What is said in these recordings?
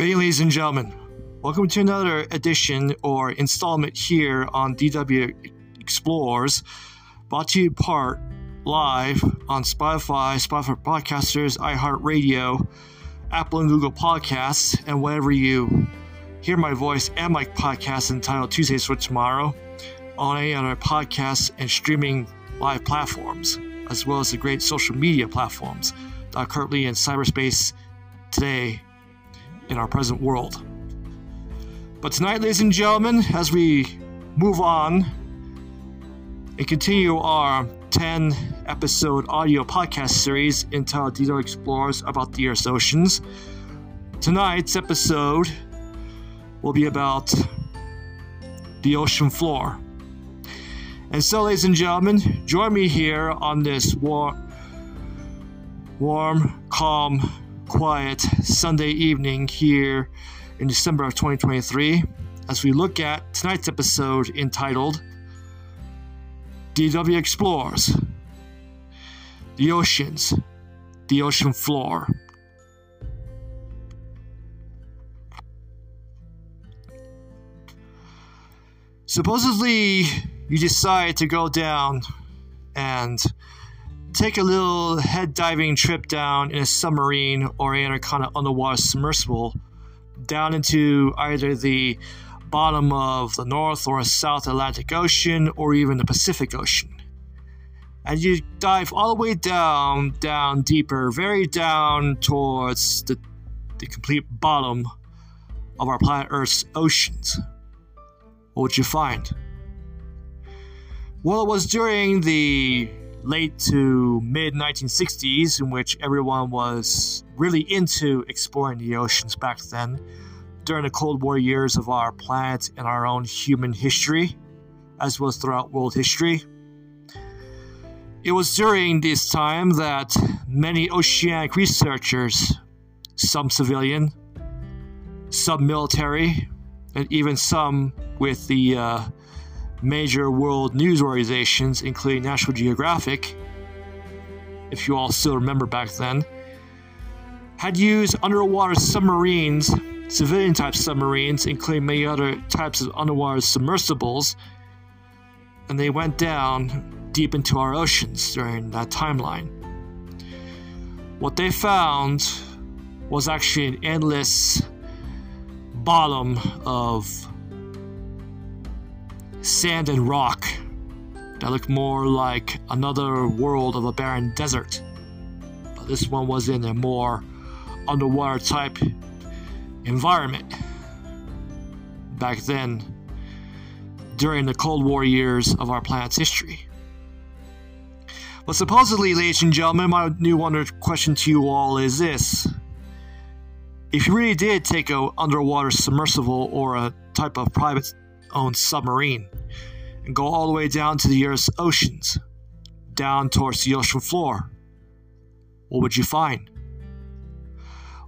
Good evening, ladies and gentlemen. Welcome to another edition or installment here on DW Explores, brought to you part live on Spotify, Spotify Podcasters, iHeartRadio, Apple and Google Podcasts, and wherever you hear my voice and my podcast entitled Tuesdays for Tomorrow on any other podcasts and streaming live platforms, as well as the great social media platforms that are currently in cyberspace today in our present world. But tonight, ladies and gentlemen, as we move on and continue our 10 episode audio podcast series entitled DW Explores about the Earth's oceans, tonight's episode will be about the ocean floor. And so, ladies and gentlemen, join me here on this warm, warm, calm, quiet Sunday evening here in December of 2023 as we look at tonight's episode entitled DW Explores the Oceans, the Ocean Floor. Supposedly, you decide to go down and take a little head diving trip down in a submarine or kind of underwater submersible down into either the bottom of the North or South Atlantic Ocean or even the Pacific Ocean. And you dive all the way down, down deeper, very down towards the, the complete bottom of our planet Earth's oceans. What would you find? Well, it was during the late to mid 1960s, in which everyone was really into exploring the oceans back then, during the Cold War years of our planet and our own human history, as well as throughout world history. It was during this time that many oceanic researchers, some civilian, some military, and even some with the uh, major world news organizations, including National Geographic, if you all still remember back then, had used underwater submarines, civilian type submarines, including many other types of underwater submersibles, and they went down deep into our oceans during that timeline. What they found was actually an endless bottom of sand and rock that looked more like another world of a barren desert. But this one was in a more underwater type environment. Back then, during the Cold War years of our planet's history. But supposedly, ladies and gentlemen, my new wonder question to you all is this. If you really did take a underwater submersible or a type of private owned submarine and go all the way down to the Earth's oceans, down towards the ocean floor, what would you find?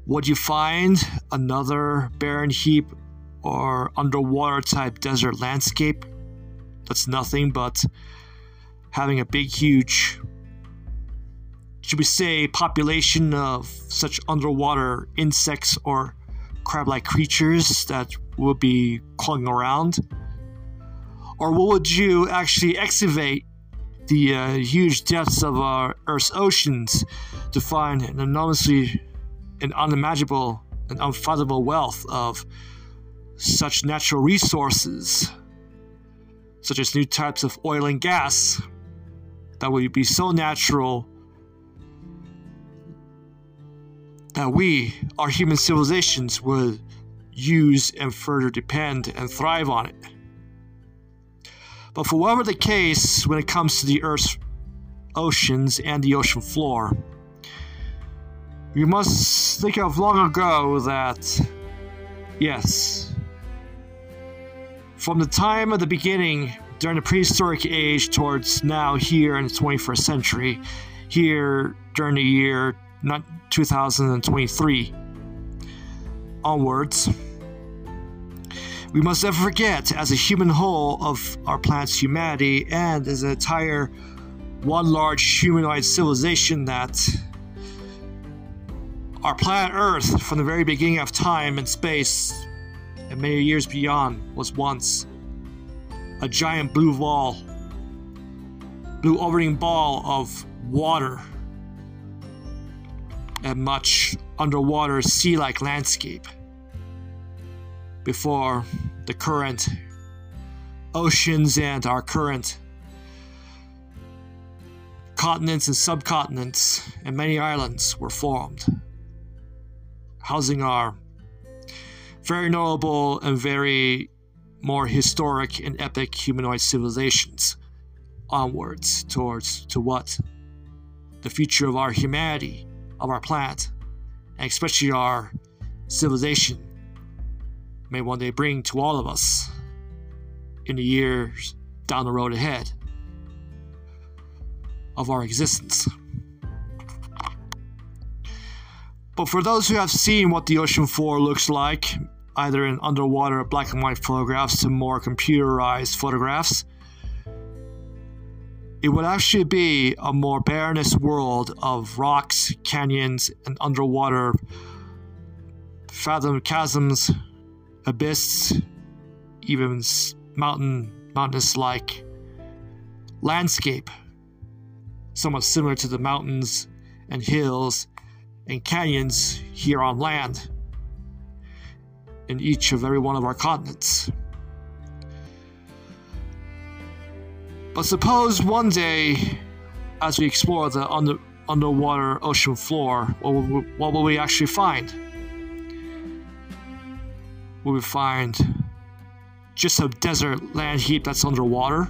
Would you find another barren heap or underwater type desert landscape that's nothing but having a big, huge, should we say, population of such underwater insects or crab like creatures that would be clung around? Or would you actually excavate the uh, huge depths of our Earth's oceans to find an enormously an unimaginable and unfathomable wealth of such natural resources, such as new types of oil and gas, that would be so natural that we, our human civilizations, would use and further depend and thrive on it. But for whatever the case, when it comes to the Earth's oceans and the ocean floor, we must think of long ago that, yes, from the time of the beginning during the prehistoric age towards now here in the 21st century, here during the year not 2023 onwards, we must never forget, as a human whole of our planet's humanity and as an entire one large humanoid civilization, that Our planet Earth, from the very beginning of time and space, and many years beyond, was once a giant blue ball, blue orbiting ball of water and much underwater sea like landscape before the current oceans and our current continents and subcontinents and many islands were formed, housing our very notable and very more historic and epic humanoid civilizations onwards towards to what the future of our humanity of our planet and especially our civilization may one day bring to all of us in the years down the road ahead of our existence. But for those who have seen what the ocean floor looks like, either in underwater black and white photographs to more computerized photographs, it would actually be a more barrenest world of rocks, canyons, and underwater fathom chasms, abyss, even mountain mountainous like landscape, somewhat similar to the mountains and hills and canyons here on land in each of every one of our continents. But suppose one day, as we explore the under, underwater ocean floor, what will, what will we actually find? Will we find just a desert land heap that's underwater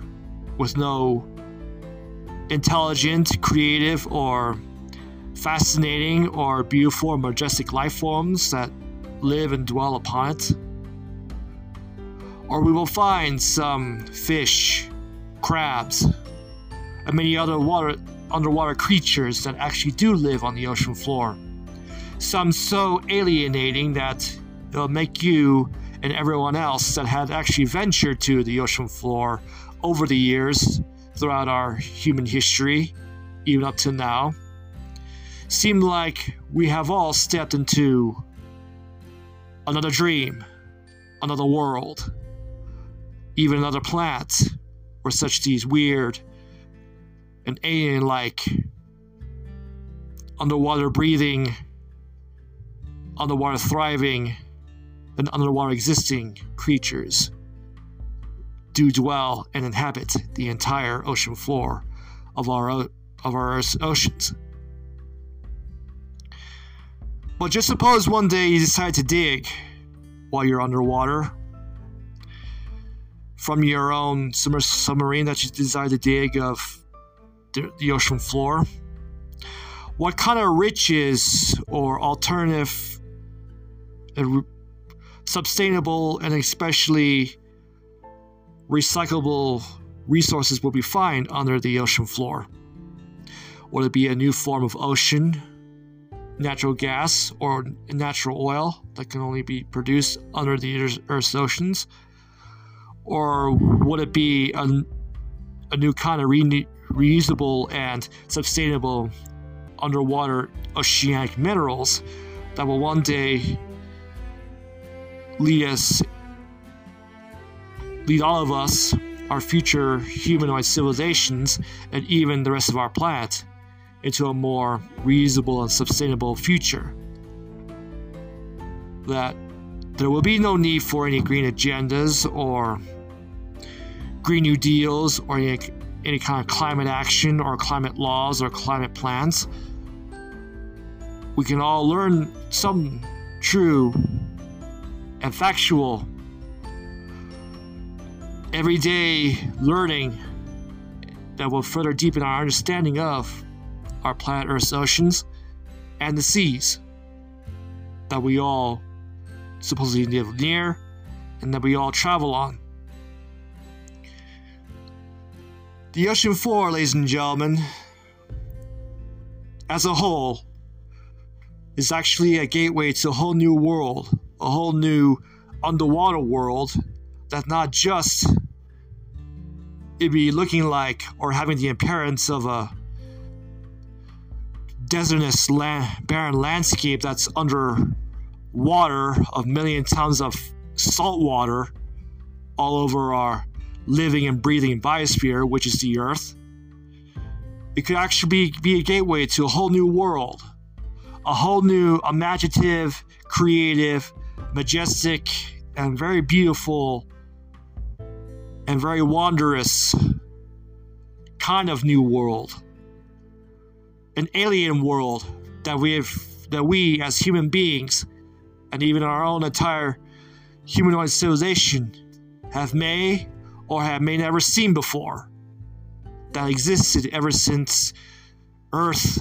with no intelligent, creative, or fascinating, or beautiful, or majestic life forms that live and dwell upon it? Or we will find some fish crabs, and many other water, underwater creatures that actually do live on the ocean floor. Some so alienating that it'll make you and everyone else that had actually ventured to the ocean floor over the years throughout our human history, even up to now, seem like we have all stepped into another dream, another world, even another planet were such these weird and alien like underwater breathing, underwater thriving, and underwater existing creatures do dwell and inhabit the entire ocean floor of our of our oceans. But just suppose one day you decide to dig while you're underwater from your own submarine that you decide to dig of the, the ocean floor. What kind of riches or alternative, uh, sustainable, and especially recyclable resources will be found under the ocean floor? Will it be a new form of ocean, natural gas, or natural oil that can only be produced under the Earth's oceans? or would it be a, a new kind of re- reusable and sustainable underwater oceanic minerals that will one day lead us, lead all of us, our future humanoid civilizations, and even the rest of our planet into a more reusable and sustainable future? That there will be no need for any green agendas or Green New Deals or any, any kind of climate action or climate laws or climate plans. We can all learn some true and factual everyday learning that will further deepen our understanding of our planet Earth's oceans and the seas that we all supposedly live near and that we all travel on. The ocean floor, ladies and gentlemen, as a whole, is actually a gateway to a whole new world, a whole new underwater world that not just it'd be looking like or having the appearance of a desertous land, barren landscape that's under water of million tons of salt water all over our living and breathing biosphere, which is the Earth. It could actually be, be a gateway to a whole new world, a whole new imaginative, creative, majestic, and very beautiful and very wondrous kind of new world. An alien world that we have that we as human beings and even our own entire humanoid civilization have may or have may never seen before that existed ever since Earth,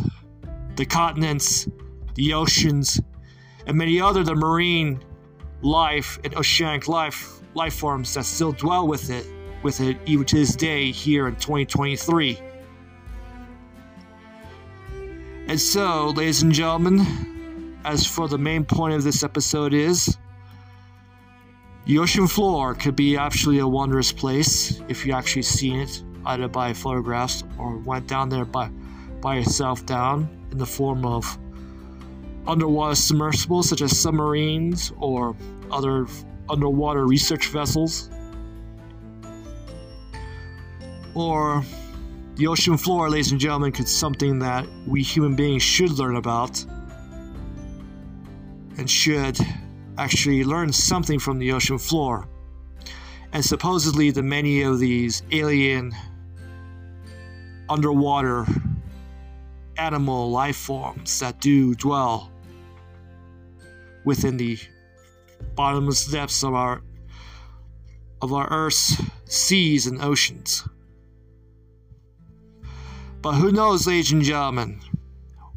the continents, the oceans, and many other the marine life and oceanic life life forms that still dwell with it with it even to this day here in 2023. And so, ladies and gentlemen, as for the main point of this episode is the ocean floor could be actually a wondrous place if you actually seen it either by photographs or went down there by by yourself down in the form of underwater submersibles such as submarines or other underwater research vessels. Or the ocean floor ladies and gentlemen could something that we human beings should learn about and should actually learn something from the ocean floor. And supposedly the many of these alien underwater animal life forms that do dwell within the bottomless depths of our of our earth's seas and oceans. But who knows, ladies and gentlemen,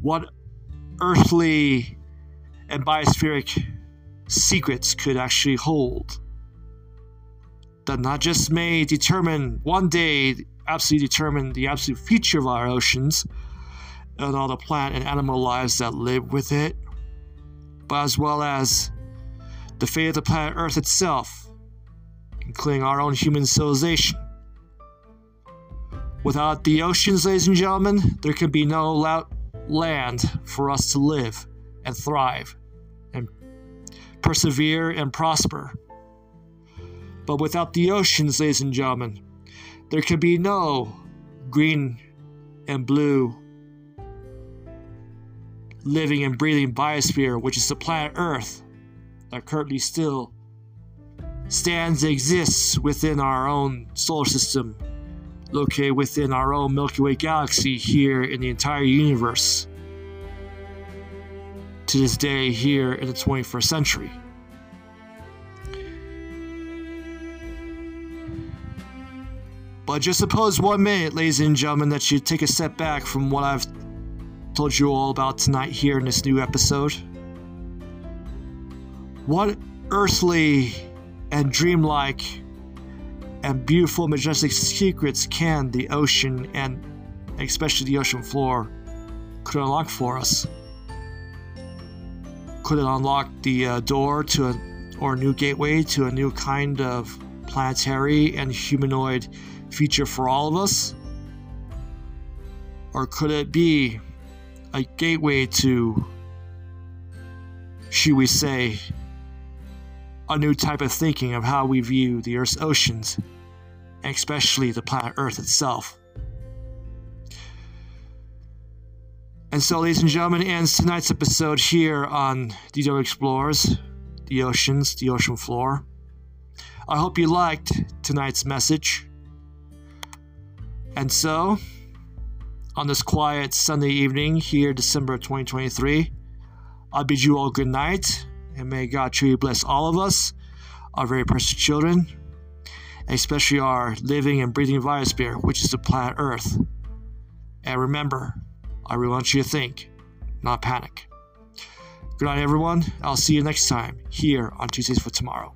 what earthly and biospheric secrets could actually hold that not just may determine one day absolutely determine the absolute future of our oceans and all the plant and animal lives that live with it, but as well as the fate of the planet Earth itself, including our own human civilization. Without the oceans, ladies and gentlemen, there can be no land for us to live and thrive and persevere and prosper. But without the oceans, ladies and gentlemen, there can be no green and blue living and breathing biosphere, which is the planet Earth, that currently still stands and exists within our own solar system, located within our own Milky Way galaxy here in the entire universe. To this day, here in the 21st century. But just suppose one minute, ladies and gentlemen, that you take a step back from what I've told you all about tonight here in this new episode. What earthly and dreamlike and beautiful, majestic secrets can the ocean and especially the ocean floor could unlock for us? Could it unlock the uh, door to a or a new gateway to a new kind of planetary and humanoid future for all of us? Or could it be a gateway to, should we say, a new type of thinking of how we view the Earth's oceans, especially the planet Earth itself? And so, ladies and gentlemen, ends tonight's episode here on DW Explores, the oceans, the ocean floor. I hope you liked tonight's message. And so, on this quiet Sunday evening here, December 2023, I bid you all good night, and may God truly bless all of us, our very precious children, especially our living and breathing biosphere, which is the planet Earth. And remember, I really want you to think, not panic. Good night, everyone. I'll see you next time here on Tuesdays for Tomorrow.